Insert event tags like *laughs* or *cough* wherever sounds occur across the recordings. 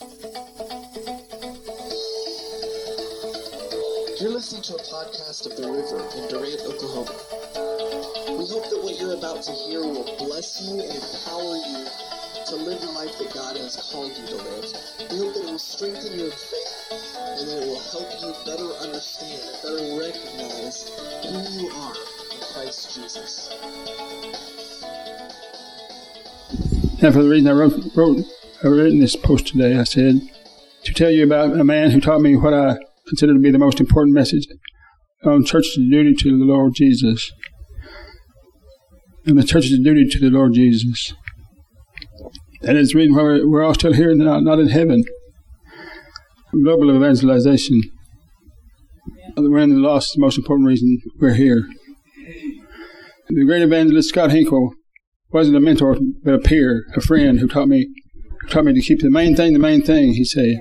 You're listening to a podcast of The River in Durant, Oklahoma. We hope that what you're about to hear will bless you and empower you to live the life that God has called you to live. We hope that it will strengthen your faith and that it will help you better understand and better recognize who you are in Christ Jesus. And for the reason I wrote, wrote I written this post today, I said to tell you about a man who taught me what I consider to be the most important message on church's duty to the Lord Jesus. And the church's duty to the Lord Jesus. That is the reason why we're, all still here, not, not in heaven. Global evangelization. We're in the lost, the most important reason we're here. The great evangelist Scott Hinkle wasn't a mentor, but a peer, a friend who taught me, taught me to keep the main thing the main thing. He said,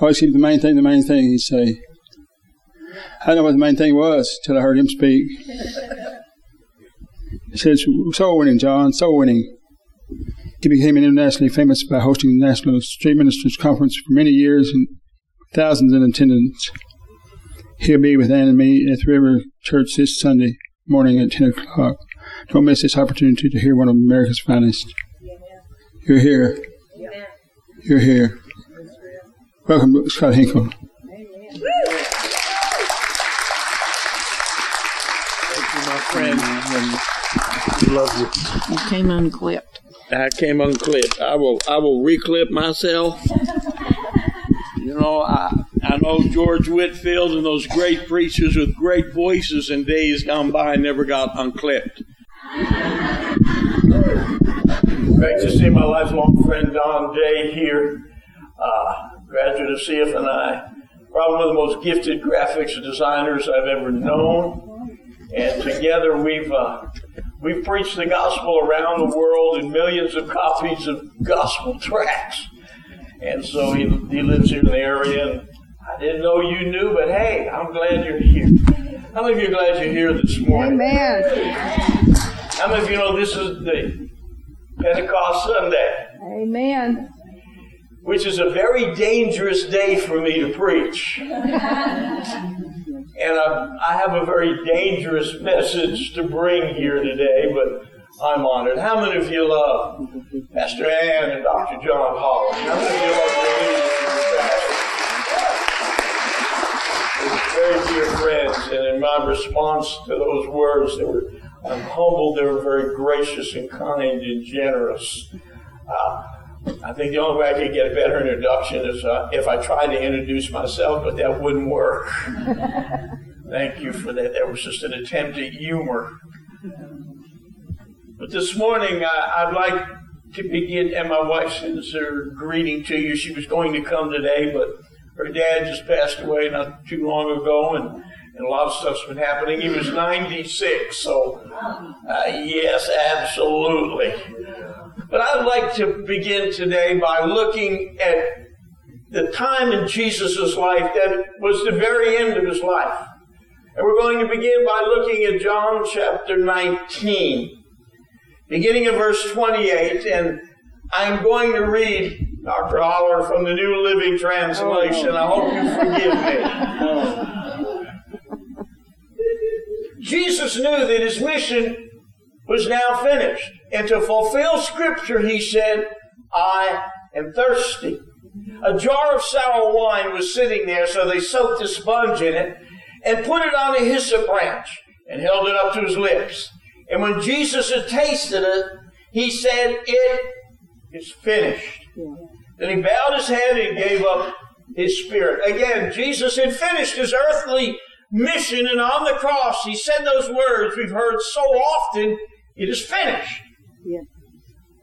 "Always keep the main thing the main thing." He say. I didn't know what the main thing was until I heard him speak. *laughs* He says, "Soul winning, John, soul winning." He became internationally famous by hosting the National Street Ministers Conference for many years and thousands in attendance. He'll be with Ann and me at the River Church this Sunday morning at 10 o'clock. Don't miss this opportunity to hear one of America's finest. You're here. You're here. Welcome, Scott Hinkle. Thank you, my friend. We love you. You came unclipped. I came unclipped. I will. I will reclip myself. You know, I I know George Whitefield and those great preachers with great voices in days gone by never got unclipped. Great to see my lifelong friend Don Day here, uh, graduate of CFNI. Probably one of the most gifted graphics designers I've ever known. And together we've uh, we've preached the gospel around the world in millions of copies of gospel *laughs* tracts. And so he, he lives here in the area. And I didn't know you knew, but hey, I'm glad you're here. How many of you are glad you're here this morning? Amen. How many of you know this is the Pentecost Sunday, Amen. which is a very dangerous day for me to preach? And I, I have a very dangerous message to bring here today, but I'm honored. How many of you love Pastor Ann and Dr. John Holland? How many of you love the leaders of the pastor? Very dear friends, and in my response to those words, they were I'm humbled. They were very gracious and kind and generous. Uh, I think the only way I could get a better introduction is uh, if I tried to introduce myself, but that wouldn't work. *laughs* Thank you for that. That was just an attempt at humor. But this morning, uh, I'd like to begin, and my wife sends her greeting to you. She was going to come today, but her dad just passed away not too long ago, and, and a lot of stuff's been happening. He was 96, so uh, yes, absolutely. But I'd like to begin today by looking at the time in Jesus' life that was the very end of his life. And we're going to begin by looking at John chapter 19, beginning of verse 28. And I'm going to read, Dr. Holler, from the New Living Translation. I hope you forgive me. Jesus knew that his mission was now finished. And to fulfill Scripture, he said, I am thirsty. A jar of sour wine was sitting there, so they soaked a sponge in it and put it on a hyssop branch and held it up to his lips. And when Jesus had tasted it, he said, It is finished. Then he bowed his head and gave up his spirit. Again, Jesus had finished his earthly mission, and on the cross, he said those words we've heard so often it is finished. Yeah.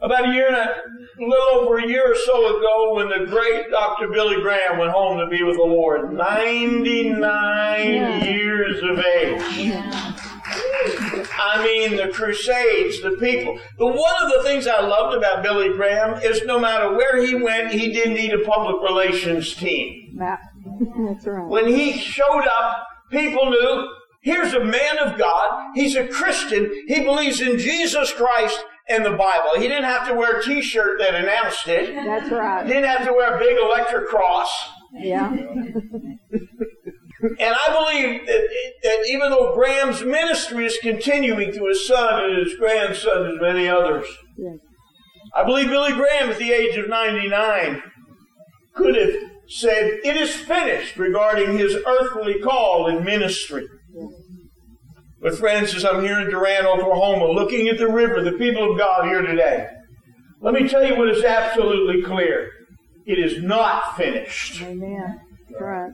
About a year and a, a little over a year or so ago, when the great Dr. Billy Graham went home to be with the Lord, 99 Yeah. years of age. Yeah. I mean, the Crusades, the people. But one of the things I loved about Billy Graham is no matter where he went, he didn't need a public relations team. That, *laughs* that's right. When he showed up, people knew here's a man of God. He's a Christian. He believes in Jesus Christ and the Bible. He didn't have to wear a t-shirt that announced it. That's He right. didn't have to wear a big electric cross. Yeah. *laughs* And I believe that, that even though Graham's ministry is continuing to his son and his grandson and many others, Yes. I believe Billy Graham at the age of 99 could have said, It is finished regarding his earthly call and ministry. But, friends, as I'm here in Durant, Oklahoma, looking at the river, the people of God here today, let me tell you what is absolutely clear. It is not finished. Amen. Right.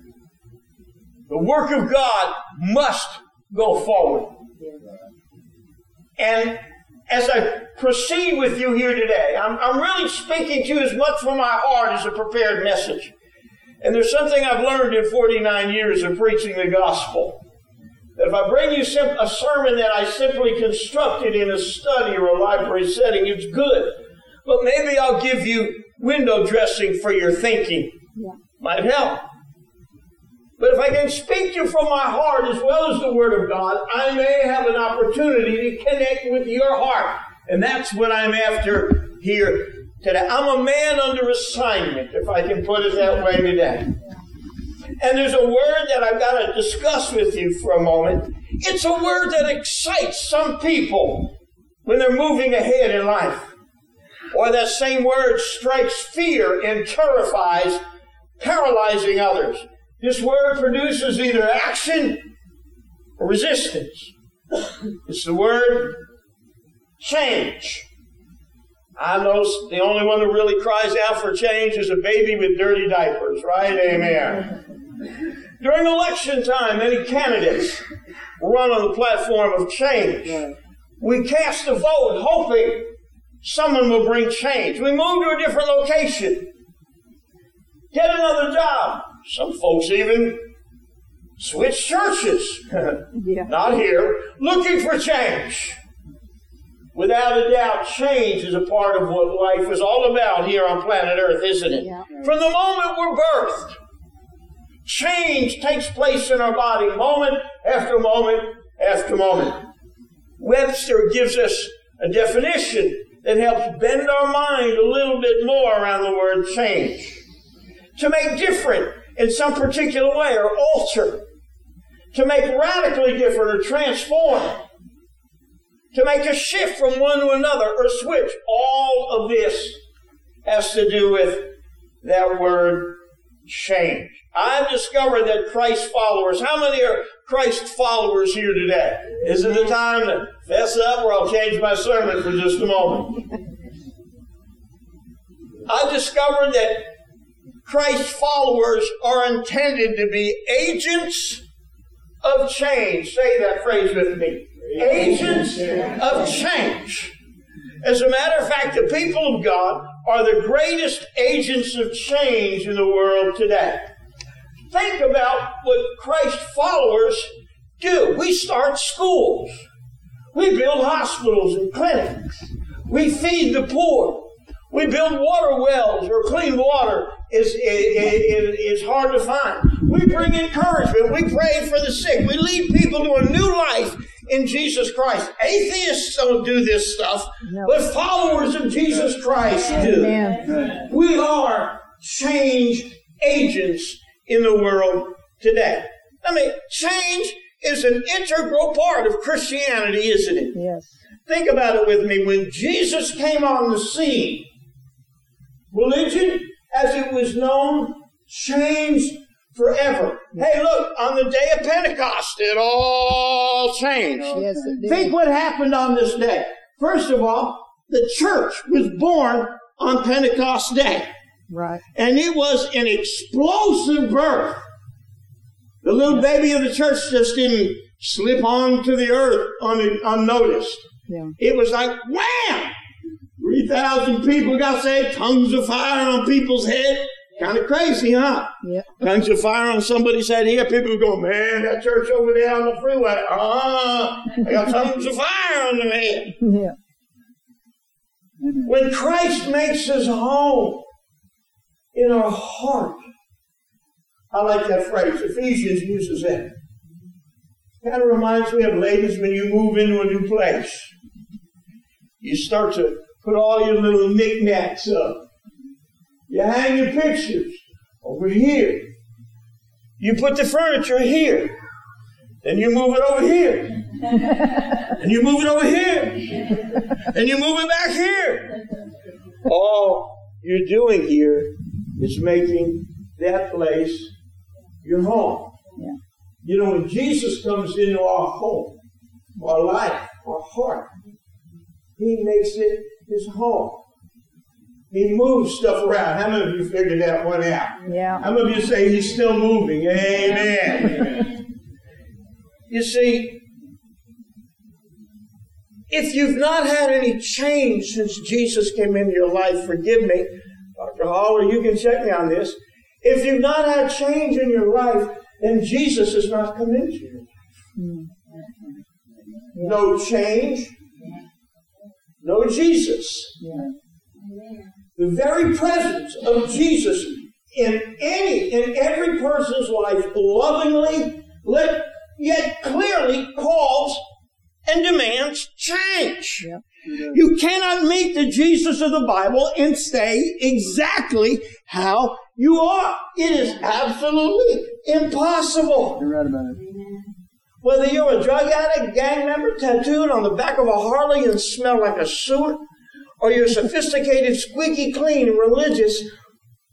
The work of God must go forward. And as I proceed with you here today, I'm, I'm really speaking to you as much from my heart as a prepared message. And there's something I've learned in 49 years of preaching the gospel. That if I bring you sim- a sermon that I simply constructed in a study or a library setting, it's good. But maybe I'll give you window dressing for your thinking. Yeah. Might help. But if I can speak to you from my heart as well as the Word of God, I may have an opportunity to connect with your heart. And that's what I'm after here today. I'm a man under assignment, if I can put it that way today. And there's a word that I've got to discuss with you for a moment. It's a word that excites some people when they're moving ahead in life. Or that same word strikes fear and terrifies, paralyzing others. This word produces either action or resistance. It's the word change. I know the only one who really cries out for change is a baby with dirty diapers, right? Amen. During election time, many candidates run on the platform of change. We cast a vote hoping someone will bring change. We move to a different location, get another job. Some folks even switch churches. *laughs* Yeah. Not here, looking for change. Without a doubt, change is a part of what life is all about here on planet Earth, isn't it? Yeah. From the moment we're birthed, change takes place in our body moment after moment after moment. Webster gives us a definition that helps bend our mind a little bit more around the word change. To make different in some particular way or alter. To make radically different or transform. To make a shift from one to another or switch. All of this has to do with that word change. I've discovered that Christ followers, how many are Christ followers here today? Is it the time to fess up or I'll change my sermon for just a moment? I've discovered that Christ followers are intended to be agents of change. Say that phrase with me. Agents of change. As a matter of fact, the people of God are the greatest agents of change in the world today. Think about what Christ followers do. We start schools. We build hospitals and clinics. We feed the poor. We build water wells where clean water is, is, is, hard to find. We bring encouragement. We pray for the sick. We lead people to a new life in Jesus Christ. Atheists don't do this stuff, No. but followers of Jesus Christ do. Amen. We are change agents in the world today. I mean, change is an integral part of Christianity, isn't it? Yes. Think about it with me. When Jesus came on the scene, religion, as it was known, changed forever. Hey, look, on the day of Pentecost, it all changed. Yes, it did. Think what happened on this day. First of all, the church was born on Pentecost Day, Right. and it was an explosive birth. The little baby of the church just didn't slip onto the earth un- unnoticed. Yeah. It was like wham! 3,000 people got saved, tongues of fire on people's head. Kind of crazy, huh? Yep. Tongues of fire on somebody's head here. People go, man, that church over there on the freeway. Ah, they got tongues of fire on their head. Yeah. When Christ makes his home in our heart, I like that phrase. Ephesians uses that. Kind of reminds me of ladies when you move into a new place. You start to put all your little knickknacks up. You hang your pictures over here. You put the furniture here. Then you move it over here. *laughs* and you move it over here. And you move it back here. All you're doing here is making that place your home. Yeah. You know, when Jesus comes into our home, our life, our heart, He makes it His home. He moves stuff around. How many of you figured that one out? Yeah. How many of you say He's still moving? Amen. you see, if you've not had any change since Jesus came into your life, forgive me, Dr. Hall, or you can check me on this. If you've not had change in your life, then Jesus has not come into your life. Hmm. No change, no Jesus. Yeah. The very presence of Jesus in any, in every person's life, lovingly, let, yet clearly calls and demands change. You cannot meet the Jesus of the Bible and stay exactly how you are. It is absolutely impossible. You're right about it. Whether you're a drug addict, gang member, tattooed on the back of a Harley and smell like a sewer, or you're sophisticated, squeaky clean, religious,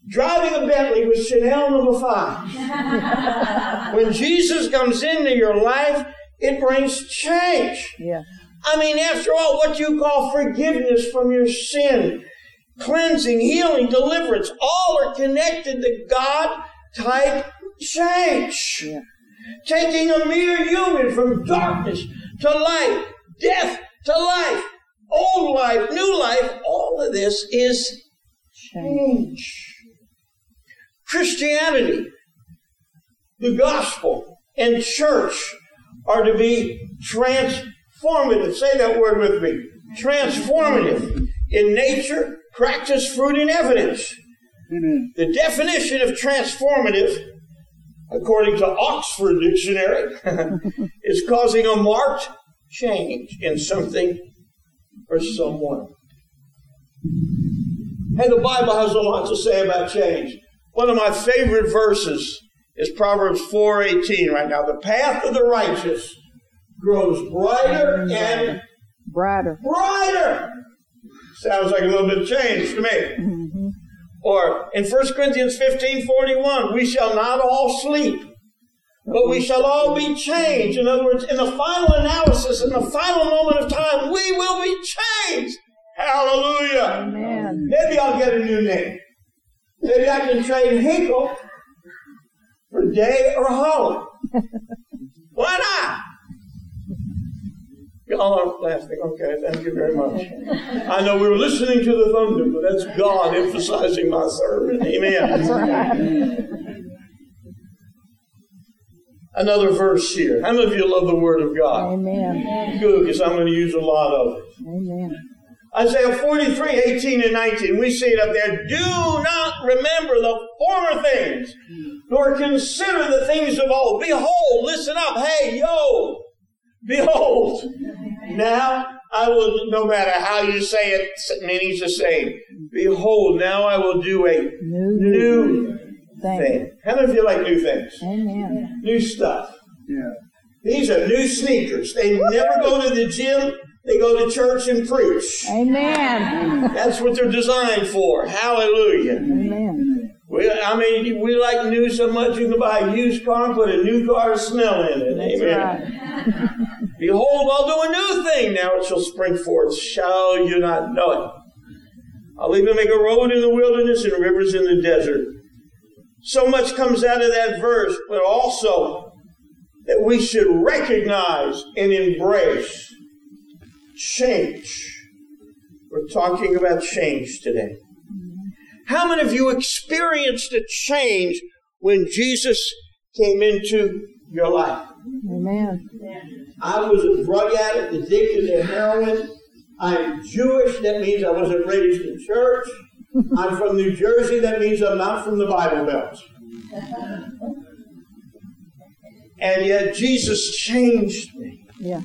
driving a Bentley with Chanel number five. *laughs* when Jesus comes into your life, it brings change. Yeah. I mean, after all, what you call forgiveness from your sin, cleansing, healing, deliverance, all are connected to God type change. Yeah. Taking a mere human from darkness to light, death to life, old life, new life, all of this is Change. Christianity, the gospel, and church are to be transformative. Say that word with me. Transformative in nature, practice, fruit, and evidence. Amen. The definition of transformative, according to Oxford Dictionary, *laughs* is causing a marked change in something or someone. Hey, the Bible has a lot to say about change. One of my favorite verses is Proverbs 4:18 right now. The path of the righteous grows brighter and Brighter. brighter. Sounds like a little bit of change to me. Or in 1 Corinthians 15 41, we shall not all sleep, but we shall all be changed. In other words, in the final analysis, in the final moment of time, we will be changed. Hallelujah. Amen. Maybe I'll get a new name. Maybe I can trade Hinkle for Day or Holland. *laughs* Why not? Y'all aren't laughing. Okay, thank you very much. I know we were listening to the thunder, but that's God emphasizing my sermon. Amen. Another verse here. How many of you love the Word of God? Amen. Good, because I'm going to use a lot of it. Amen. Isaiah 43, 18 and 19. We see it up there. Do not remember the former things, nor consider the things of old. Behold, listen up. Hey, yo, behold. Now I will, no matter how you say it, meaning's the same. Behold, now I will do a New, new thing. thing. How many of you like new things? Amen. New stuff. Yeah. These are new sneakers. They never go to the gym. They go to church and preach. Amen. That's what they're designed for. Hallelujah. Amen. We, I mean, we like new so much you can buy a used car and put a new car smell in it. That's Amen. right. *laughs* Behold, I'll do a new thing. Now it shall spring forth. Shall you not know it? I'll even make a road in the wilderness and rivers in the desert. So much comes out of that verse, but also that we should recognize and embrace change. We're talking about change today. How many of you experienced a change when Jesus came into your life? Amen. I was a drug addict, addicted to heroin. I'm Jewish, that means I wasn't raised in church. I'm from New Jersey, that means I'm not from the Bible Belt. And yet Jesus changed me. Yeah.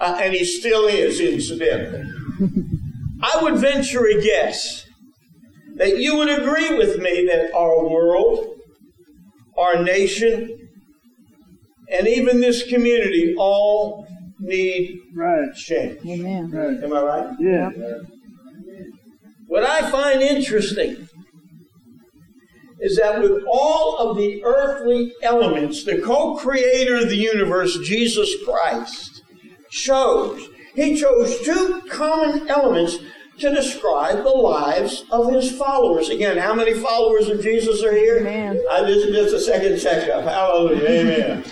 Uh, and he still is, incidentally. I would venture a guess that you would agree with me that our world, our nation, and even this community all need Right. change. Amen. Right. Am I right? Yeah. What I find interesting is that with all of the earthly elements, the co creator of the universe, Jesus Christ, chose, he chose two common elements to describe the lives of his followers. Again, how many followers of Jesus are here? Amen. I this is just a second checkup. Hallelujah. Amen.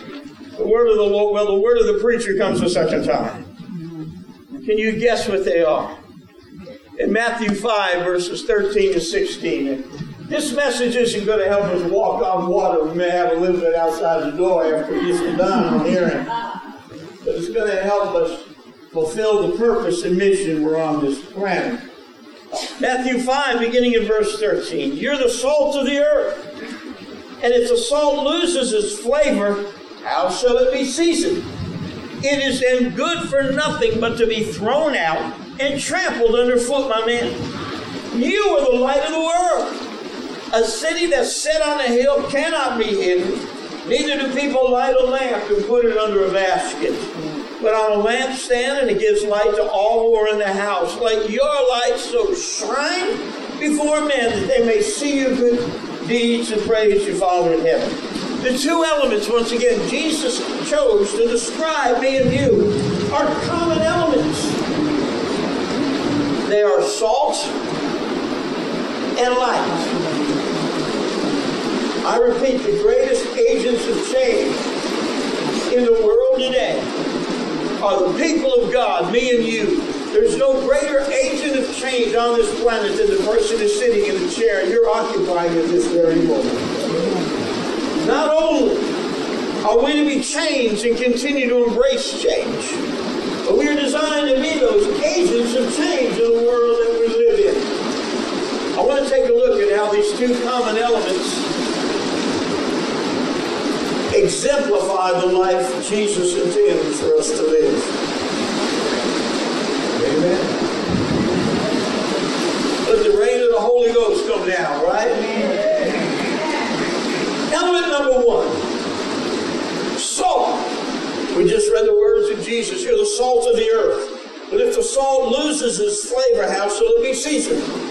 the word of the Lord, well, the word of the preacher comes a second time. Can you guess what they are? in Matthew 5, verses 13 to 16. This message isn't going to help us walk on water. We may have a little bit outside the door after this is done on hearing. But it's going to help us fulfill the purpose and mission we're on this planet. Matthew 5, beginning in verse 13. You're the salt of the earth. And if the salt loses its flavor, how shall it be seasoned? It is then good for nothing but to be thrown out and trampled underfoot, my man. You are the light of the world. A city that's set on a hill cannot be hidden. Neither do people light a lamp and put it under a basket, but on a lampstand, and it gives light to all who are in the house. Let your light so shine before men that they may see your good deeds and praise your Father in heaven. The two elements, once again, Jesus chose to describe me and you are common elements. They are salt and light. I repeat, the greatest agents of change in the world today are the people of God, me and you. There's no greater agent of change on this planet than the person who's sitting in the chair you're occupying at this very moment. Not only are we to be changed and continue to embrace change, but we are designed to be those agents of change in the world that we live in. I want to take a look at how these two common elements exemplify the life Jesus intended for us to live. Amen. Let the rain of the Holy Ghost come down, right? Element number one salt. We just read the words of Jesus. You're the salt of the earth. But if the salt loses its flavor, how shall it be seasoned?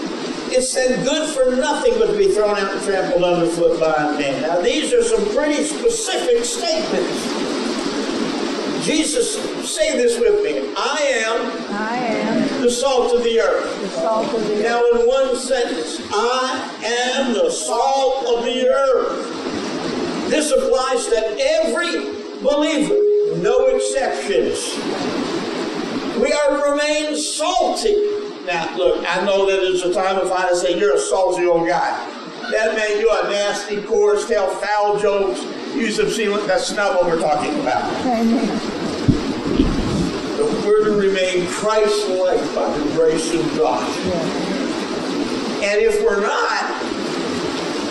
It's then good for nothing but to be thrown out and trampled underfoot by men. Now, these are some pretty specific statements. Jesus, say this with me. I am I am the salt of the earth. the salt of the Now, in one sentence, I am the salt of the earth. This applies to every believer, no exceptions. We are to remain salty. Now, look, I know that it's a time of fine to say you're a salty old guy. That man, you are nasty, coarse, tell foul jokes, use obscene. That's not what we're talking about. Amen. We're to remain Christ-like by the grace of God. And if we're not,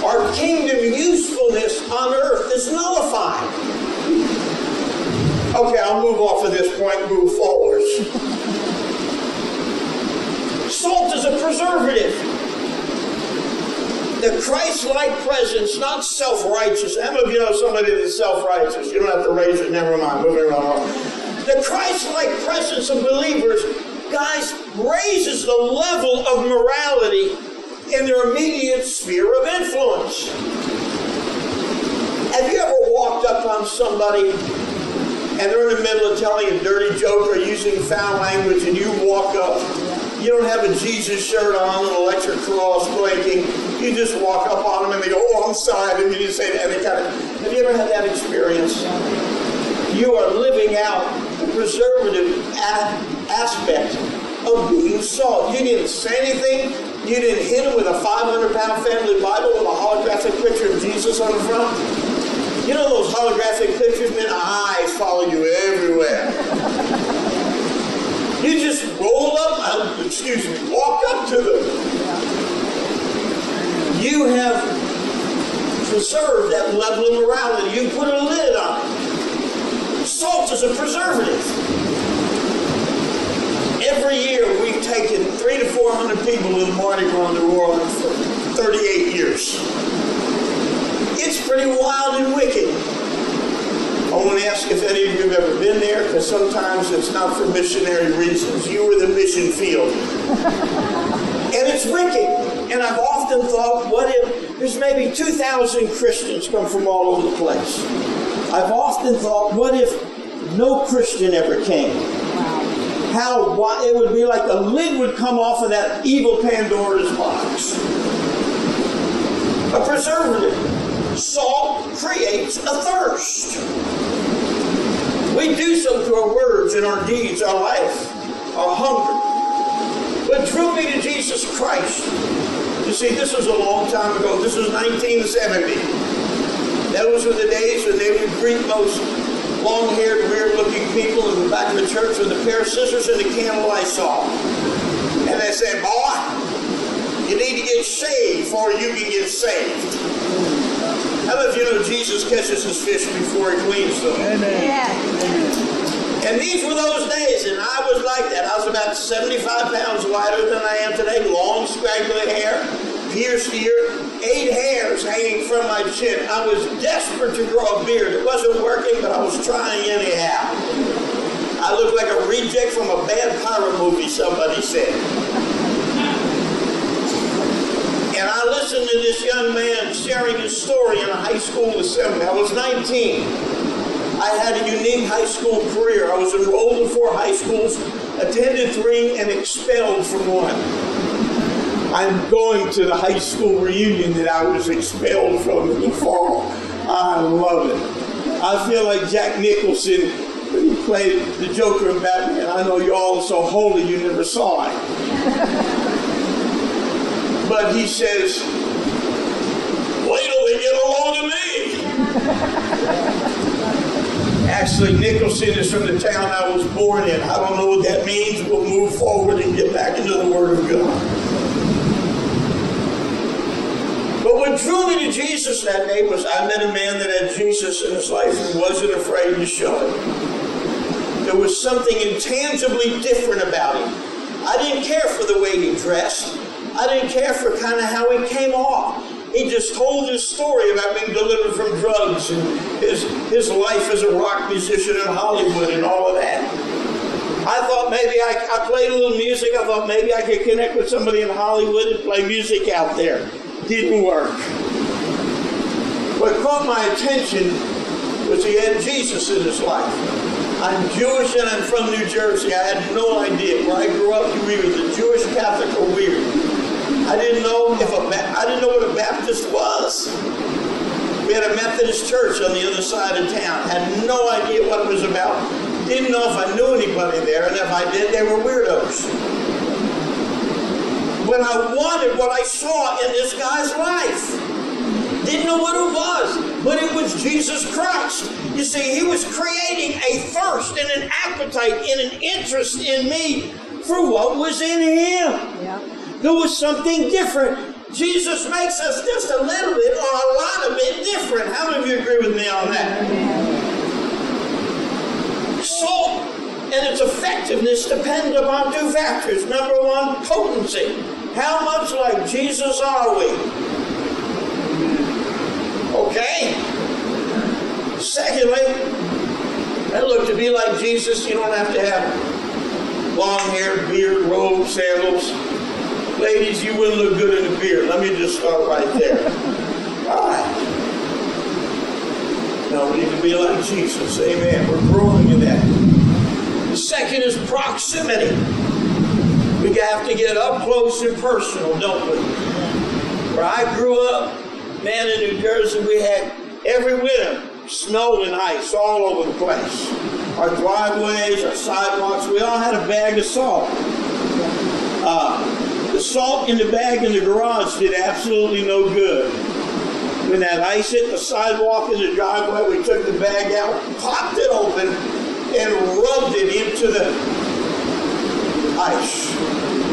our kingdom usefulness on earth is nullified. Okay, I'll move off of this point, move forward. Salt is a preservative. The Christ-like presence, not self-righteous. How many of you know somebody that's self-righteous? You don't have to raise it. Never mind. Moving on. The Christ-like presence of believers, guys, raises the level of morality in their immediate sphere of influence. Have you ever walked up on somebody and they're in the middle of telling a dirty joke or using foul language and you walk up? You don't have a Jesus shirt on, an electric cross blinking. You just walk up on them and they go, oh, I'm and you just say that. Kind of, have you ever had that experience? You are living out the preservative a- aspect of being salt. You didn't say anything. You didn't hit them with a 500 pound family Bible with a holographic picture of Jesus on the front. You know those holographic pictures, man? Eyes follow you everywhere. You just roll up, excuse me, walk up to them. You have preserved that level of morality. You put a lid on it. Salt is a preservative. every year we've taken three to four hundred people to the Mardi Gras in New Orleans for 38 years. It's pretty wild and wicked. I want to ask if any of you have ever been there, because sometimes it's not for missionary reasons. You were the mission field. and it's wicked. And I've often thought, what if there's maybe 2,000 Christians come from all over the place? I've often thought, what if no Christian ever came? How why, it would be like the lid would come off of that evil Pandora's box. A preservative. Salt creates a thirst. We do so through our words and our deeds, our life, our hunger. But drew me to Jesus Christ. You see, this was a long time ago. This was 1970. Those were the days when they would greet most long-haired, weird-looking people in the back of the church with a pair of scissors and a can of Lysol. And they said, boy, you need to get saved before you can get saved. How many of you know Jesus catches his fish before he cleans them? Amen. Yeah. And these were those days, and I was like that. I was about 75 pounds lighter than I am today, long, scraggly hair, pierced ear, eight hairs hanging from my chin. I was desperate to grow a beard. It wasn't working, but I was trying anyhow. I looked like a reject from a bad pirate movie, somebody said. To this young man sharing his story in a high school assembly. I was 19. I had a unique high school career. I was enrolled in four high schools, attended three, and expelled from one. I'm going to the high school reunion that I was expelled from in the fall. I love it. I feel like Jack Nicholson when he played the Joker in Batman. I know you all are so holy you never saw it. but he says, wait till they get a load of me. Actually, Nicholson is from the town I was born in. I don't know what that means. We'll move forward and get back into the Word of God. But what drew me to Jesus that day was I met a man that had Jesus in his life and wasn't afraid to show it. There was something intangibly different about him. I didn't care for the way he dressed. I didn't care for kind of how he came off. He just told his story about being delivered from drugs and his, his life as a rock musician in Hollywood and all of that. I thought maybe I, I played a little music. I thought maybe I could connect with somebody in Hollywood and play music out there. Didn't work. What caught my attention was he had Jesus in his life. I'm Jewish and I'm from New Jersey. I had no idea. Where I grew up, you either the Jewish Catholic or weird. I didn't know if a I didn't know what a Baptist was. We had a Methodist church on the other side of town. Had no idea what it was about. Didn't know if I knew anybody there, and if I did, they were weirdos. When I wanted what I saw in this guy's life. Didn't know what it was, but it was Jesus Christ. You see, he was creating a thirst and an appetite and an interest in me for what was in him. There was something different. Jesus makes us just a little bit or a lot of it different. How many of you agree with me on that? Salt and its effectiveness depend upon two factors. Number one, potency. How much like Jesus are we? Okay. Secondly, that look to be like Jesus, you don't have to have long hair, beard, robe, sandals. Ladies, you wouldn't look good in a beard. Let me just start right there. All right. No, we need to be like Jesus. Amen. We're growing in that. The second is proximity. We have to get up close and personal, don't we? Where I grew up, man, in New Jersey, we had every winter snow and ice all over the place. Our driveways, our sidewalks, we all had a bag of salt. Uh, salt in the bag in the garage did absolutely no good. When that ice hit the sidewalk in the driveway, we took the bag out, popped it open, and rubbed it into the ice.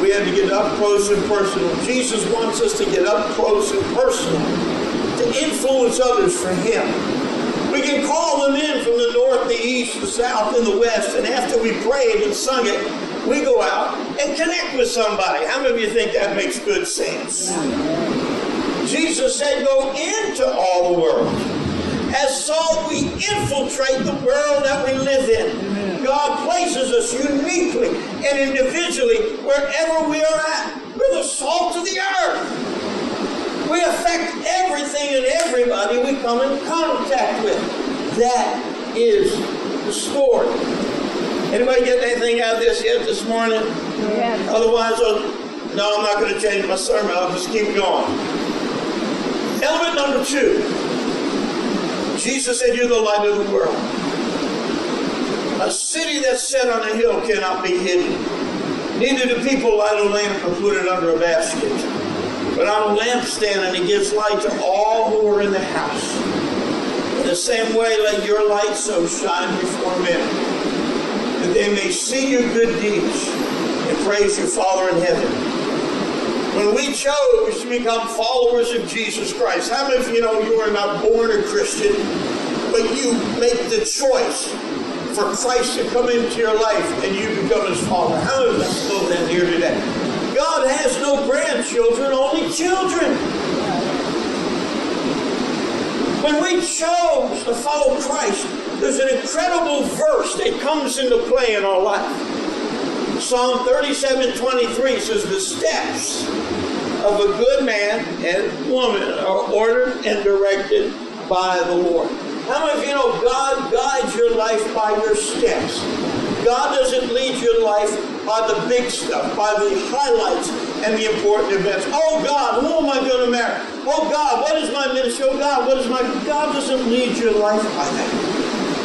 We had to get up close and personal. Jesus wants us to get up close and personal, to influence others for Him. We can call them in from the north, the east, the south, and the west, and after we prayed and sung it, we go out and connect with somebody. How many of you think that makes good sense? Jesus said, Go into all the world. As salt, we infiltrate the world that we live in. God places us uniquely and individually wherever we are at. We're the salt of the earth. We affect everything and everybody we come in contact with. That is the story. Anybody get anything out of this yet this morning? Yes. Otherwise, I'll, no, I'm not going to change my sermon. I'll just keep going. Element number two. Jesus said, You're the light of the world. A city that's set on a hill cannot be hidden. Neither do people light a lamp and put it under a basket, but on a lampstand, and it gives light to all who are in the house. In the same way, let your light so shine before men, that they may see your good deeds and praise your Father in heaven. When we chose to become followers of Jesus Christ, how many of you know you are not born a Christian, but you make the choice for Christ to come into your life and you become his father? How many of us know that here today? God has no grandchildren, only children. When we chose to follow Christ, there's an incredible verse that comes into play in our life. Psalm 37 23 says, The steps of a good man and woman are ordered and directed by the Lord. How many of you know God guides your life by your steps? God doesn't lead your life by the big stuff, by the highlights and the important events. Oh God, who am I going to marry? Oh God, what is my ministry? Oh God, what is my. God doesn't lead your life by that.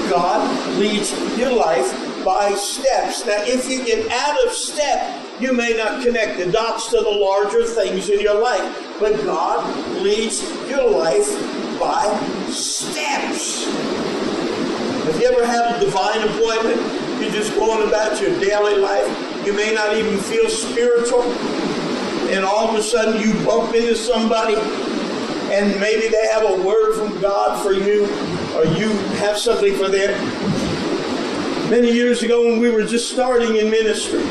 God leads your life by steps. Now, if you get out of step, you may not connect the dots to the larger things in your life. But God leads your life by steps. Have you ever had a divine appointment? You're just going about your daily life. You may not even feel spiritual. And all of a sudden you bump into somebody and maybe they have a word from God for you or you have something for them. Many years ago when we were just starting in ministry,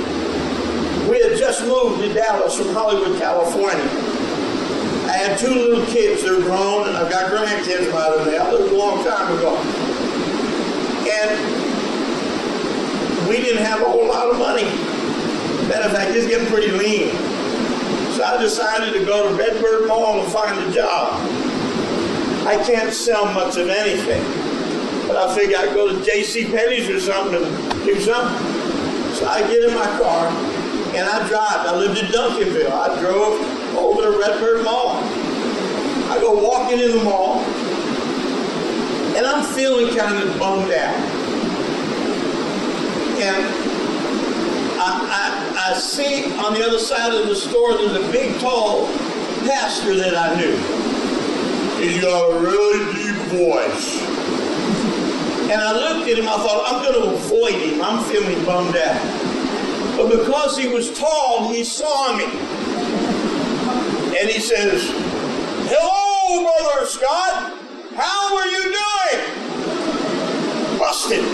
we had just moved to Dallas from Hollywood, California. I had two little kids. They're grown, and I've got grandkids by them now. That was a long time ago. And we didn't have a whole lot of money. Matter of fact, it's getting pretty lean. So I decided to go to Redbird Mall and find a job. I can't sell much of anything. But I figure I'd go to J.C. Penney's or something and do something. So I get in my car and I drive. I lived in Duncanville. I drove over to Redbird Mall. I go walking in the mall and I'm feeling kind of bummed out. And I, I, I see on the other side of the store there's a big, tall pastor that I knew. He's got a really deep voice. And I looked at him, I thought, I'm going to avoid him. I'm feeling bummed out. But because he was tall, he saw me. And he says, Hello, Brother Scott. How are you doing? Busted.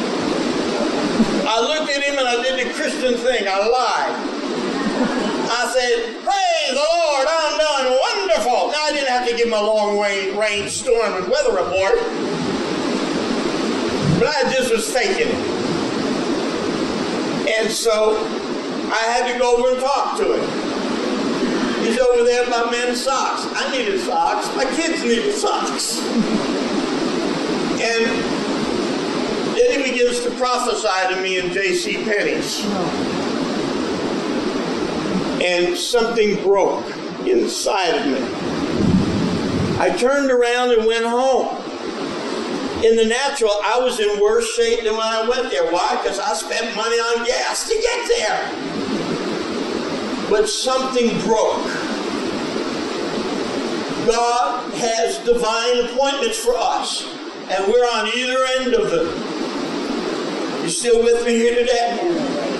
I looked at him and I did the Christian thing. I lied. I said, Praise the Lord, I'm doing wonderful. Now, I didn't have to give him a long range storm and weather report, but I just was faking it. And so I had to go over and talk to him. He's over there by men's socks. I needed socks. My kids needed socks. And then he begins to prophesy to me in J.C. Penney's. And something broke inside of me. I turned around and went home. In the natural, I was in worse shape than when I went there. Why? Because I spent money on gas to get there. But something broke. God has divine appointments for us, and we're on either end of them. You still with me here today?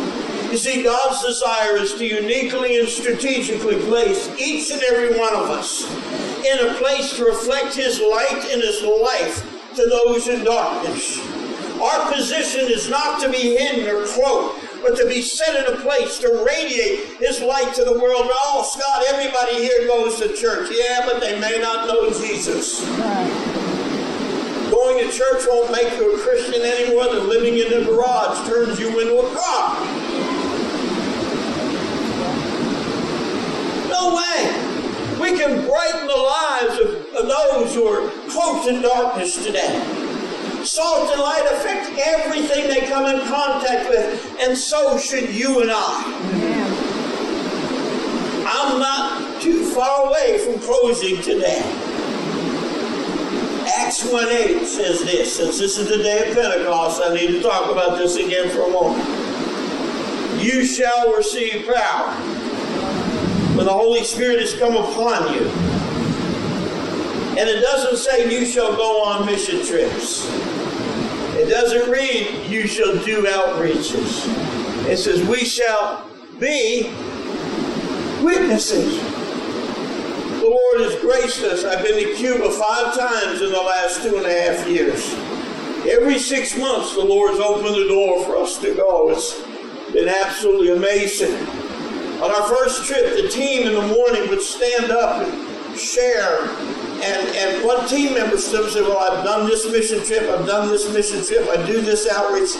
You see, God's desire is to uniquely and strategically place each and every one of us in a place to reflect His light and His life to those in darkness. Our position is not to be hidden or cloaked, but to be set in a place to radiate His light to the world. Oh, Scott, everybody here goes to church. Yeah, but they may not know Jesus. Going to church won't make you a Christian any more than living in a garage turns you into a car. No way. We can brighten the lives of, of those who are close in darkness today. Salt and light affect everything they come in contact with, and so should you and I. I'm not too far away from closing today. Acts 1 8 says this. Since this is the day of Pentecost, I need to talk about this again for a moment. You shall receive power when the Holy Spirit has come upon you. And it doesn't say you shall go on mission trips. It doesn't read you shall do outreaches. It says we shall be witnesses. The Lord has graced us. I've been to Cuba five times in the last two and a half years. Every six months, the Lord's opened the door for us to go. It's been absolutely amazing. On our first trip, the team in the morning would stand up and share. And, and one team member stood up and said, Well, I've done this mission trip, I've done this mission trip, I do this outreach.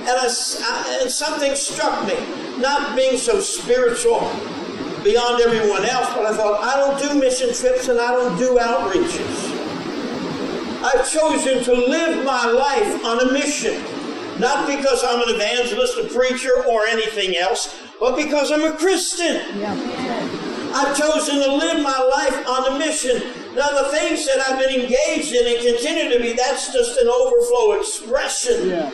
And, I, I, and something struck me, not being so spiritual beyond everyone else, but I thought, I don't do mission trips and I don't do outreaches. I've chosen to live my life on a mission. Not because I'm an evangelist, a preacher, or anything else, but because I'm a Christian. I've chosen to live my life on a mission. Now, the things that I've been engaged in and continue to be, that's just an overflow expression. Yeah.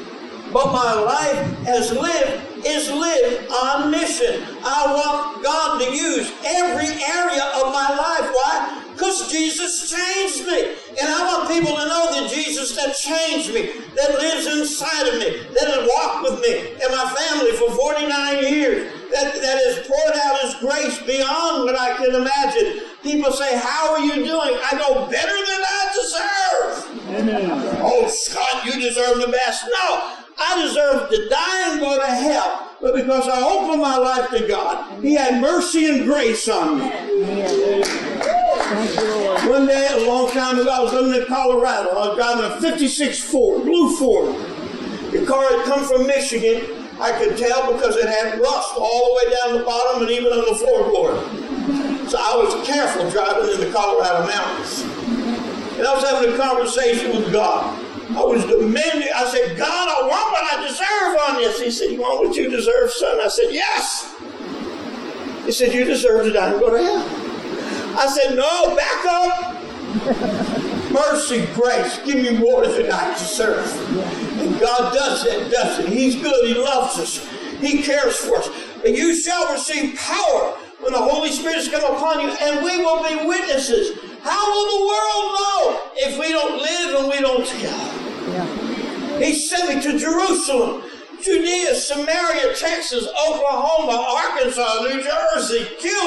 But my life as lived is lived on mission. I want God to use every area of my life. Why? Because Jesus changed me. And I want people to know that Jesus that changed me, that lives inside of me, that has walked with me and my family for 49 years, that, that has poured out his grace beyond what I can imagine. People say, How are you doing? I go, Better than I deserve. Amen. Oh, Scott, you deserve the best. No, I deserve to die and go to hell. But because I opened my life to God, He had mercy and grace on me. One day, a long time ago, I was living in Colorado. I was driving a 56 Ford, blue Ford. The car had come from Michigan. I could tell because it had rust all the way down the bottom and even on the floorboard. So I was careful driving in the Colorado mountains. And I was having a conversation with God. I was demanding, I said, God, I want what I deserve on this. He said, You want what you deserve, son? I said, Yes. He said, You deserve to die and go to hell. I said, No, back up. Mercy, grace, give me more than I deserve. And God does that, doesn't He? He's good, He loves us, He cares for us. But you shall receive power when the Holy Spirit has come upon you, and we will be witnesses. How will the world know if we don't live and we don't tell? He sent me to Jerusalem, Judea, Samaria, Texas, Oklahoma, Arkansas, New Jersey, Cuba.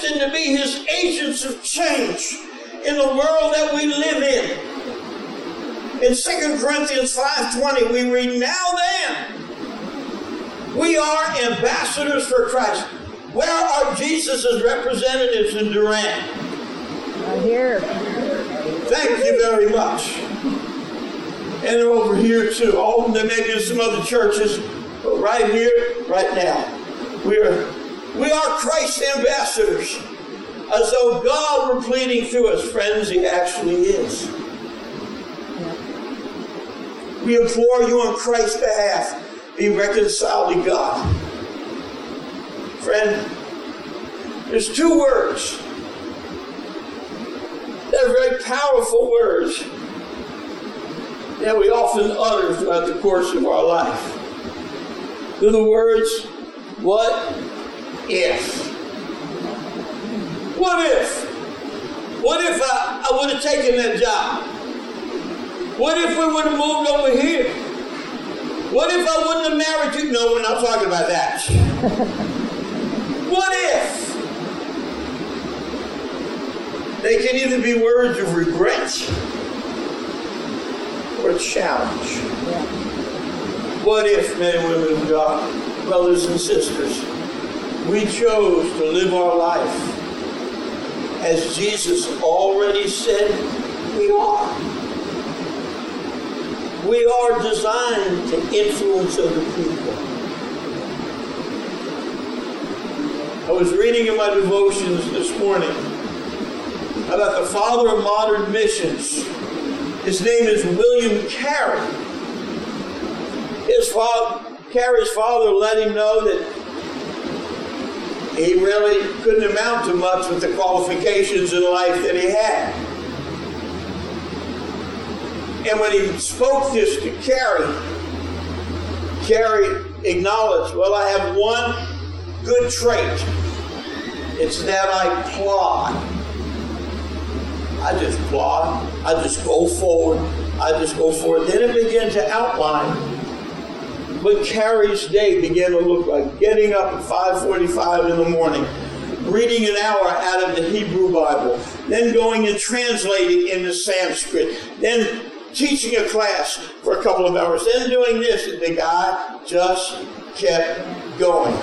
We're destined to be his agents of change in the world that we live in. In 2 Corinthians 5.20, we read, Now then, we are ambassadors for Christ. Where are Jesus' representatives in Durant? Right here. Thank you very much. And they're over here too. All there may be some other churches, but right here, right now, we are we are Christ's ambassadors. As though God were pleading through us, friends, He actually is. We implore you on Christ's behalf, be reconciled to God. Friend, there's two words they're very powerful words that we often utter throughout the course of our life. They're the words, what if? What if? What if I, I would have taken that job? What if we would have moved over here? What if I wouldn't have married you? No, we're not talking about that. what if? They can either be words of regret or a challenge. What if, men and women of God, brothers and sisters, we chose to live our life as Jesus already said we are? We are designed to influence other people. I was reading in my devotions this morning about the father of modern missions. His name is William Carey. His father, Carey's father let him know that he really couldn't amount to much with the qualifications in life that he had. And when he spoke this to Carey, Carey acknowledged, Well, I have one good trait. It's that I plod. I just plod. I just go forward. I just go forward. Then it began to outline what Carey's day began to look like. Getting up at 5:45 in the morning, reading an hour out of the Hebrew Bible, then going and translating into Sanskrit, then teaching a class for a couple of hours, then doing this, and the guy just kept going.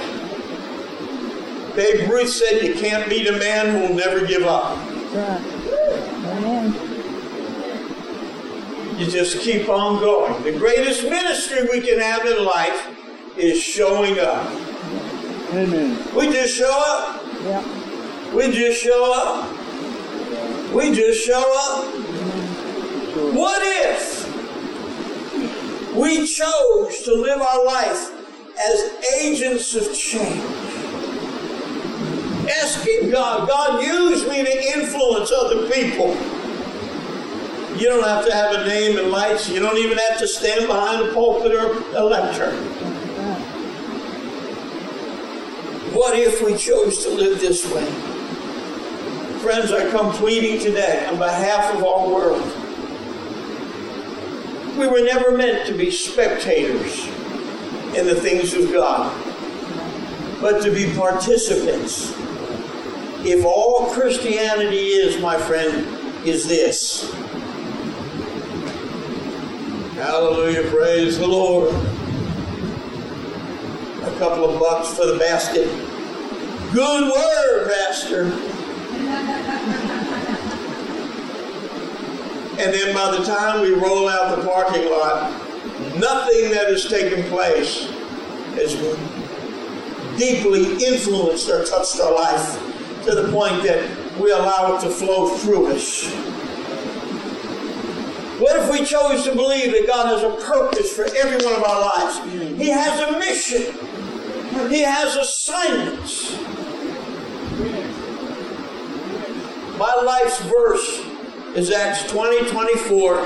Babe Ruth said, You can't beat a man who will never give up. Amen. You just keep on going. The greatest ministry we can have in life is showing up. Amen. We just show up. Yep. We just show up. We just show up. What if we chose to live our life as agents of change? Asking God, God, use me to influence other people. You don't have to have a name and lights. You don't even have to stand behind a pulpit or a lectern. What if we chose to live this way? Friends, I come pleading today on behalf of our world. We were never meant to be spectators in the things of God, but to be participants. If all Christianity is, my friend, is this. Hallelujah, praise the Lord. A couple of bucks for the basket. Good word, Pastor. And then by the time we roll out the parking lot, nothing that has taken place has deeply influenced or touched our life to the point that we allow it to flow through us. What if we chose to believe that God has a purpose for every one of our lives? Mm. He has a mission. He has assignments. My life's verse is Acts 20, 24,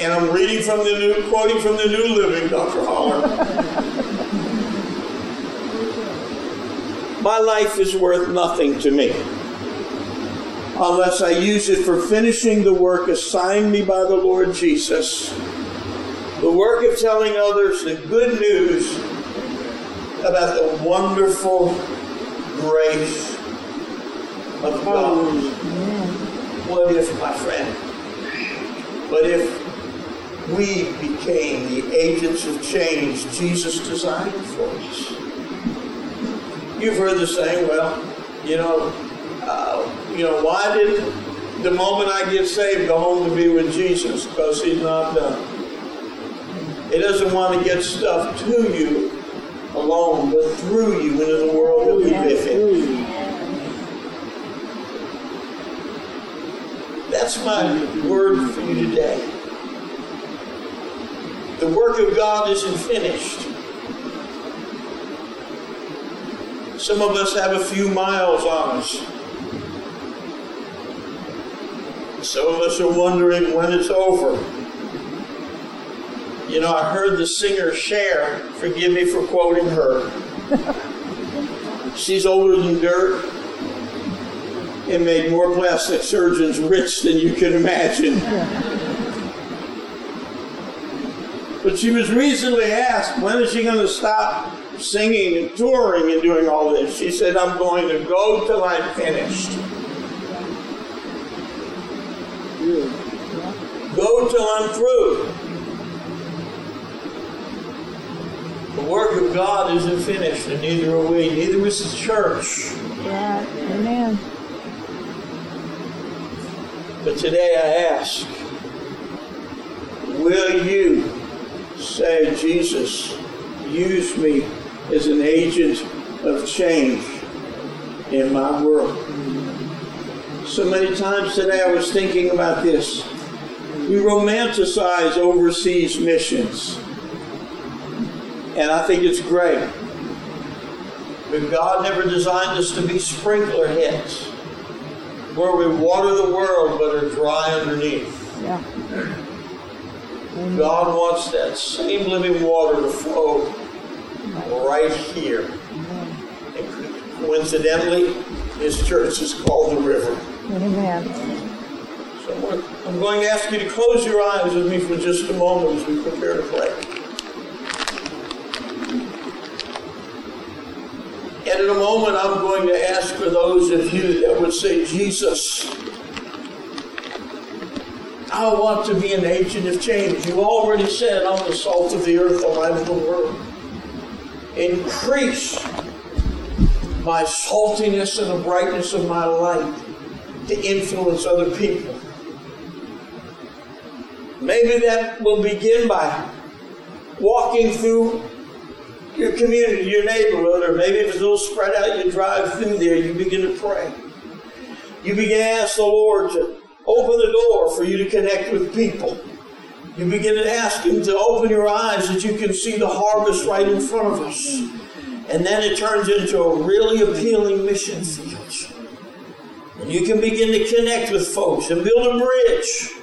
and I'm reading from the new, quoting from the New Living, Dr. Holler. *laughs* My life is worth nothing to me unless I use it for finishing the work assigned me by the Lord Jesus. The work of telling others the good news about the wonderful grace of God. What if, my friend, what if we became the agents of change Jesus designed for us? You've heard the saying, well, you know, uh, you know, why did the moment I get saved go home to be with Jesus? Because he's not done. He doesn't want to get stuff to you alone, but through you into the world that we live in. That's my word for you today. The work of God isn't finished. Some of us have a few miles on us. Some of us are wondering when it's over. You know, I heard the singer Cher, forgive me for quoting her. *laughs* She's older than dirt and made more plastic surgeons rich than you can imagine. *laughs* But she was recently asked, when is she going to stop singing and touring and doing all this? She said, I'm going to go till I'm finished. Go till I'm through. The work of God isn't finished, and neither are we. Neither is the church. Right. Amen. But today I ask, will you say, Jesus, use me as an agent of change in my world? So many times today I was thinking about this. We romanticize overseas missions. And I think it's great. But God never designed us to be sprinkler heads where we water the world but are dry underneath. Yeah. God wants that same living water to flow right here. And coincidentally, His church is called the river. Amen. I'm going- to ask you to close your eyes with me for just a moment as we prepare to pray. And in a moment, I'm going to ask for those of you that would say, Jesus, I want to be an agent of change. You already said, I'm the salt of the earth, the light of the world. Increase my saltiness and the brightness of my light to influence other people. Maybe that will begin by walking through your community, your neighborhood, or maybe if it's a little spread out, you drive through there, you begin to pray. You begin to ask the Lord to open the door for you to connect with people. You begin to ask Him to open your eyes that you can see the harvest right in front of us. And then it turns into a really appealing mission field. And you can begin to connect with folks and build a bridge.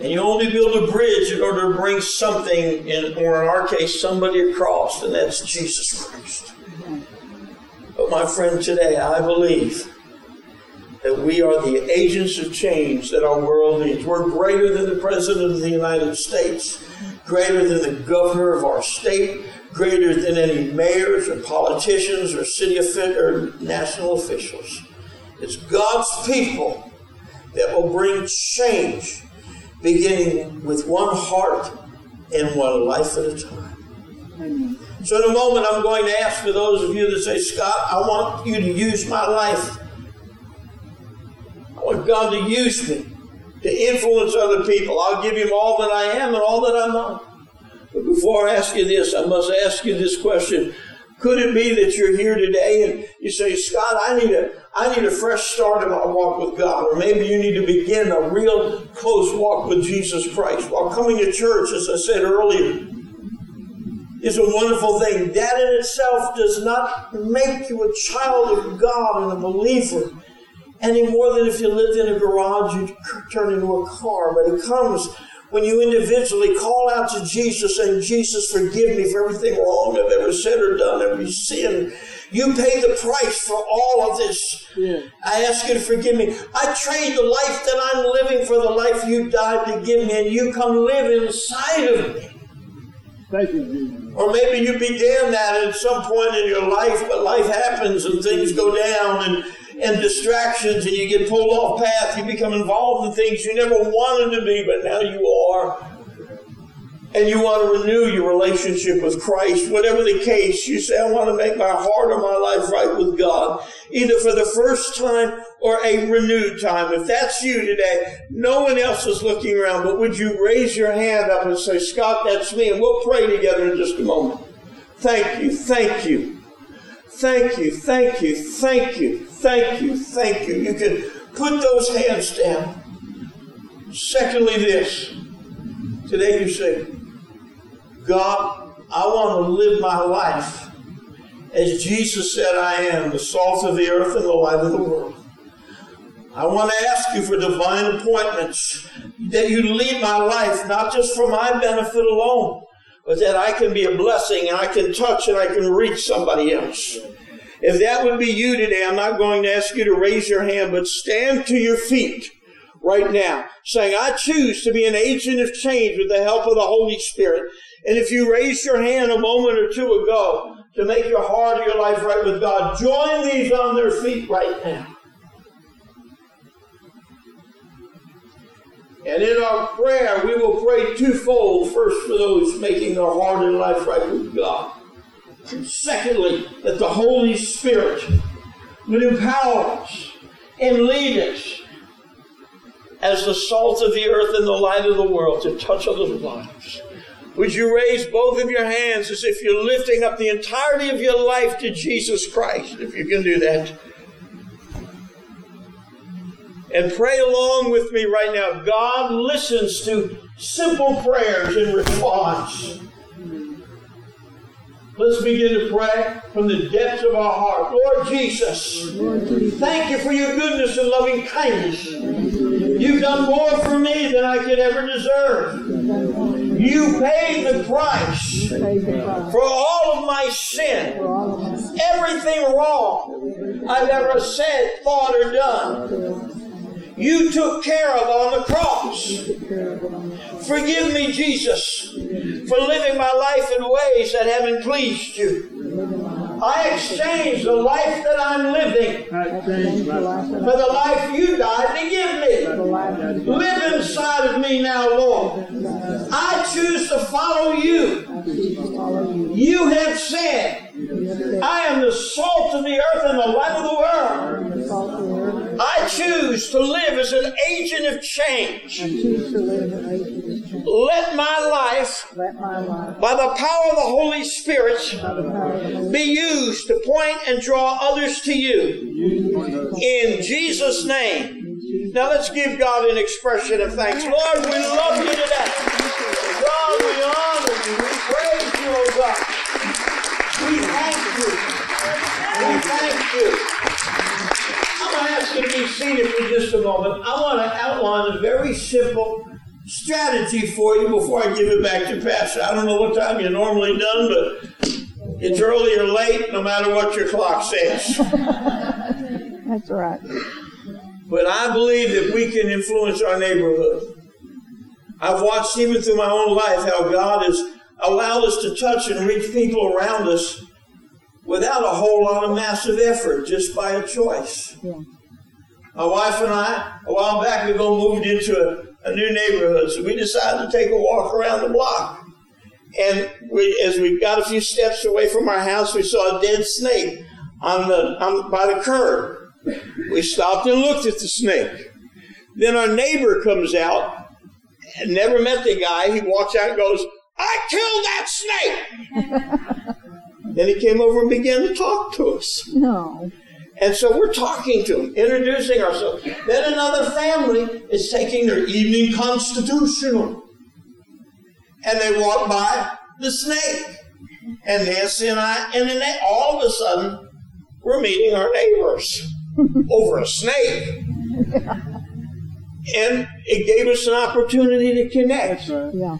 And you only build a bridge in order to bring something, in, or in our case, somebody across, and that's Jesus Christ. But my friend, today I believe that we are the agents of change that our world needs. We're greater than the President of the United States, greater than the governor of our state, greater than any mayors or politicians or city or national officials. It's God's people that will bring change, beginning with one heart and one life at a time. So, in a moment, I'm going to ask for those of you that say, Scott, I want you to use my life. I want God to use me to influence other people. I'll give Him all that I am and all that I'm not. But before I ask you this, I must ask you this question. Could it be that you're here today and you say, Scott, I need a I need a fresh start in my walk with God, or maybe you need to begin a real close walk with Jesus Christ. While coming to church, as I said earlier, is a wonderful thing. That in itself does not make you a child of God and a believer any more than if you lived in a garage, you'd turn into a car. But it comes when you individually call out to Jesus and Jesus, forgive me for everything wrong I've ever said or done, every sin. You pay the price for all of this. Yeah. I ask you to forgive me. I trade the life that I'm living for the life you died to give me, and you come live inside of me. Thank you, Jesus. Or maybe you began that at some point in your life, but life happens and things go down and, and distractions and you get pulled off path. You become involved in things you never wanted to be, but now you are. And you want to renew your relationship with Christ. Whatever the case, you say, I want to make my heart or my life right with God, either for the first time or a renewed time. If that's you today, no one else is looking around, but would you raise your hand up and say, Scott, that's me, and we'll pray together in just a moment. Thank you, thank you, thank you, thank you, thank you, thank you, thank you. You can put those hands down. Secondly, this. Today you say, God, I want to live my life as Jesus said I am, the salt of the earth and the light of the world. I want to ask you for divine appointments, that you lead my life, not just for my benefit alone, but that I can be a blessing and I can touch and I can reach somebody else. If that would be you today, I'm not going to ask you to raise your hand, but stand to your feet right now, saying, I choose to be an agent of change with the help of the Holy Spirit. And if you raised your hand a moment or two ago to make your heart or your life right with God, join these on their feet right now. And in our prayer, we will pray twofold. First, for those making their heart and life right with God. Secondly, that the Holy Spirit would empower us and lead us as the salt of the earth and the light of the world to touch other lives. Would you raise both of your hands as if you're lifting up the entirety of your life to Jesus Christ, if you can do that? And pray along with me right now. God listens to simple prayers in response. Let's begin to pray from the depths of our heart. Lord Jesus, thank you for your goodness and loving kindness. You've done more for me than I could ever deserve. You paid the price for all of my sin, everything wrong I've ever said, thought, or done you took care of on the cross. Forgive me, Jesus, for living my life in ways that haven't pleased you. I exchange the life that I'm living for the life you died to give me. Live inside of me now, Lord. I choose to follow you. You have said, I am the salt of the earth and the light of the world. I choose to live as an agent of change. Let my life, by the power of the Holy Spirit, be used to point and draw others to you. In Jesus' name. Now let's give God an expression of thanks. Lord, we love you today. God, we honor you. We praise you, oh God. We thank you. We thank you. I'm going to ask you to be seated for just a moment. I want to outline a very simple strategy for you before I give it back to Pastor. I don't know what time you're normally done, but it's early or late, no matter what your clock says. *laughs* That's right. But I believe that we can influence our neighborhood. I've watched even through my own life how God has allowed us to touch and reach people around us without a whole lot of massive effort, just by a choice. Yeah. My wife and I, a while back ago, moved into a, a new neighborhood, so we decided to take a walk around the block. And we, as we got a few steps away from our house, we saw a dead snake on the on, by the curb. We stopped and looked at the snake. Then our neighbor comes out, and never met the guy. He walks out and goes, "I killed that snake." *laughs* then he came over and began to talk to us. No. And so we're talking to them, introducing ourselves. Then another family is taking their evening constitutional. And they walk by the snake. And Nancy and I, and then they, all of a sudden, we're meeting our neighbors *laughs* over a snake. And it gave us an opportunity to connect. Yeah.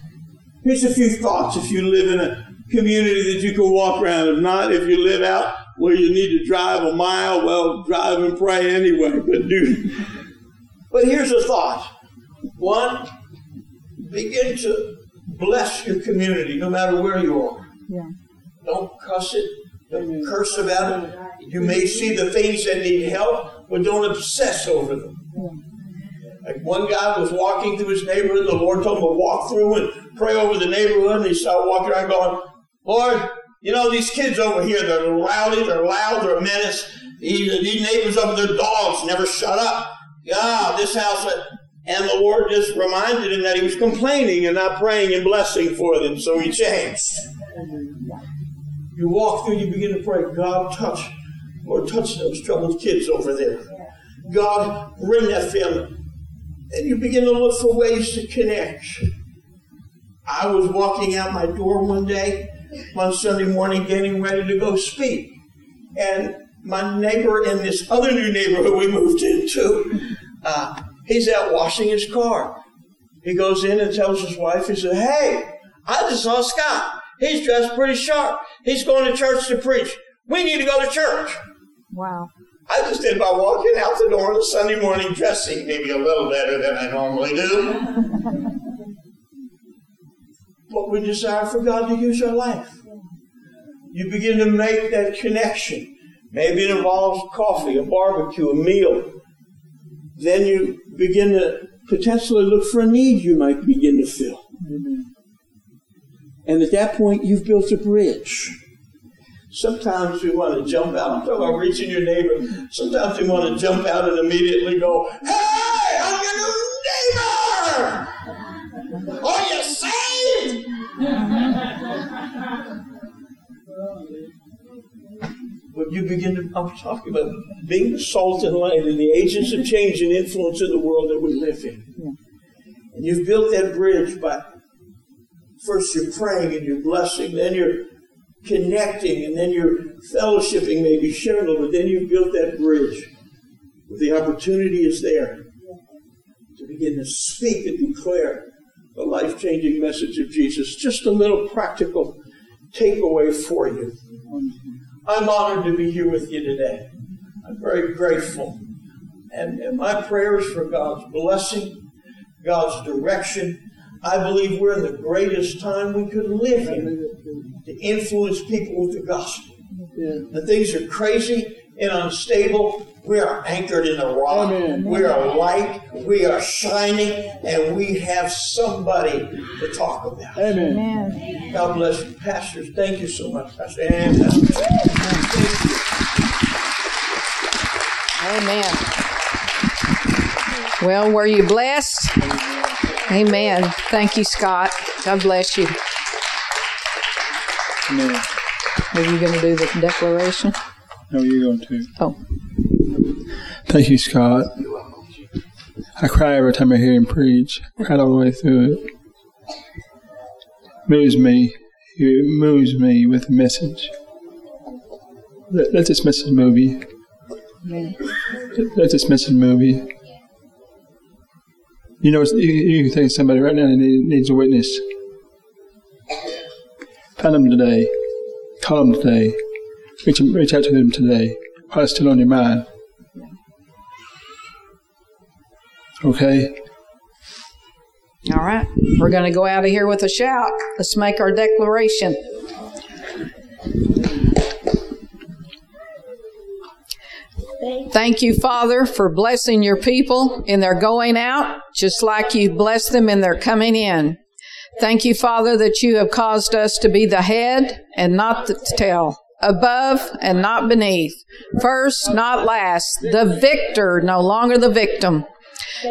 Here's a few thoughts if you live in a community that you can walk around. If not, if you live out where you need to drive a mile, well, drive and pray anyway. *laughs* But do. But here's a thought. One, begin to bless your community, no matter where you are. Yeah. Don't cuss it. Don't curse about it. You may see the things that need help, but don't obsess over them. Like one guy was walking through his neighborhood, the Lord told him to walk through and pray over the neighborhood, and he started walking around going, Lord, you know, these kids over here, they're rowdy, they're loud, they're a menace. These, these neighbors over their dogs never shut up. Yeah, this house. Uh, and the Lord just reminded him that he was complaining and not praying and blessing for them, so he changed. You walk through, you begin to pray, God, touch, Lord, touch those troubled kids over there. God, bring that family. And you begin to look for ways to connect. I was walking out my door one day, one Sunday morning, getting ready to go speak. And my neighbor in this other new neighborhood we moved into, uh, he's out washing his car. He goes in and tells his wife, he said, Hey, I just saw Scott. He's dressed pretty sharp. He's going to church to preach. We need to go to church. Wow. I just did by walking out the door on a Sunday morning dressing maybe a little better than I normally do. We desire for God to use our life. You begin to make that connection. Maybe it involves coffee, a barbecue, a meal. Then you begin to potentially look for a need you might begin to fill. And at that point, you've built a bridge. Sometimes we want to jump out. I'm talking about reaching your neighbor. Sometimes we want to jump out and immediately go, Hey, I'm your new neighbor! Oh, Are you saved? But you begin to, I'm talking about being the salt and light and the agents of change and influence in the world that we live in. And you've built that bridge by first you're praying and you're blessing, then you're connecting, and then you're fellowshipping, maybe sharing a little, but then you've built that bridge. The opportunity is there to begin to speak and declare the life changing message of Jesus. Just a little practical takeaway for you. I'm honored to be here with you today. I'm very grateful. And, and my prayers for God's blessing, God's direction. I believe we're in the greatest time we could live in to influence people with the gospel. Yeah. things are crazy and unstable. We are anchored in the rock. Amen. We are light. We are shining, and we have somebody to talk about. Amen. Amen. God bless you, pastors. Thank you so much, Pastor. And Pastor. Amen. Well, were you blessed? Amen. Thank you, Scott. God bless you. Amen. Are you going to do the declaration? No, you're going to. Oh. Thank you, Scott. I cry every time I hear him preach. I cried all the way through it. Moves me. It moves me with the message. Let, let this message move you. Let this message move you. You know, you, you can think of somebody right now that needs a witness. Find them today. Call them today. Reach, reach out to them today while it's still on your mind. Okay? All right. We're going to go out of here with a shout. Let's make our declaration. Thank you, Father, for blessing your people in their going out, just like you blessed them in their coming in. Thank you, Father, that you have caused us to be the head and not the tail, above and not beneath, first, not last, the victor, no longer the victim.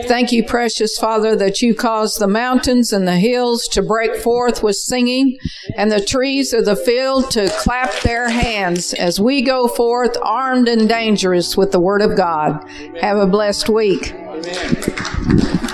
Thank you, precious Father, that you caused the mountains and the hills to break forth with singing and the trees of the field to clap their hands as we go forth armed and dangerous with the Word of God. Have a blessed week. Amen.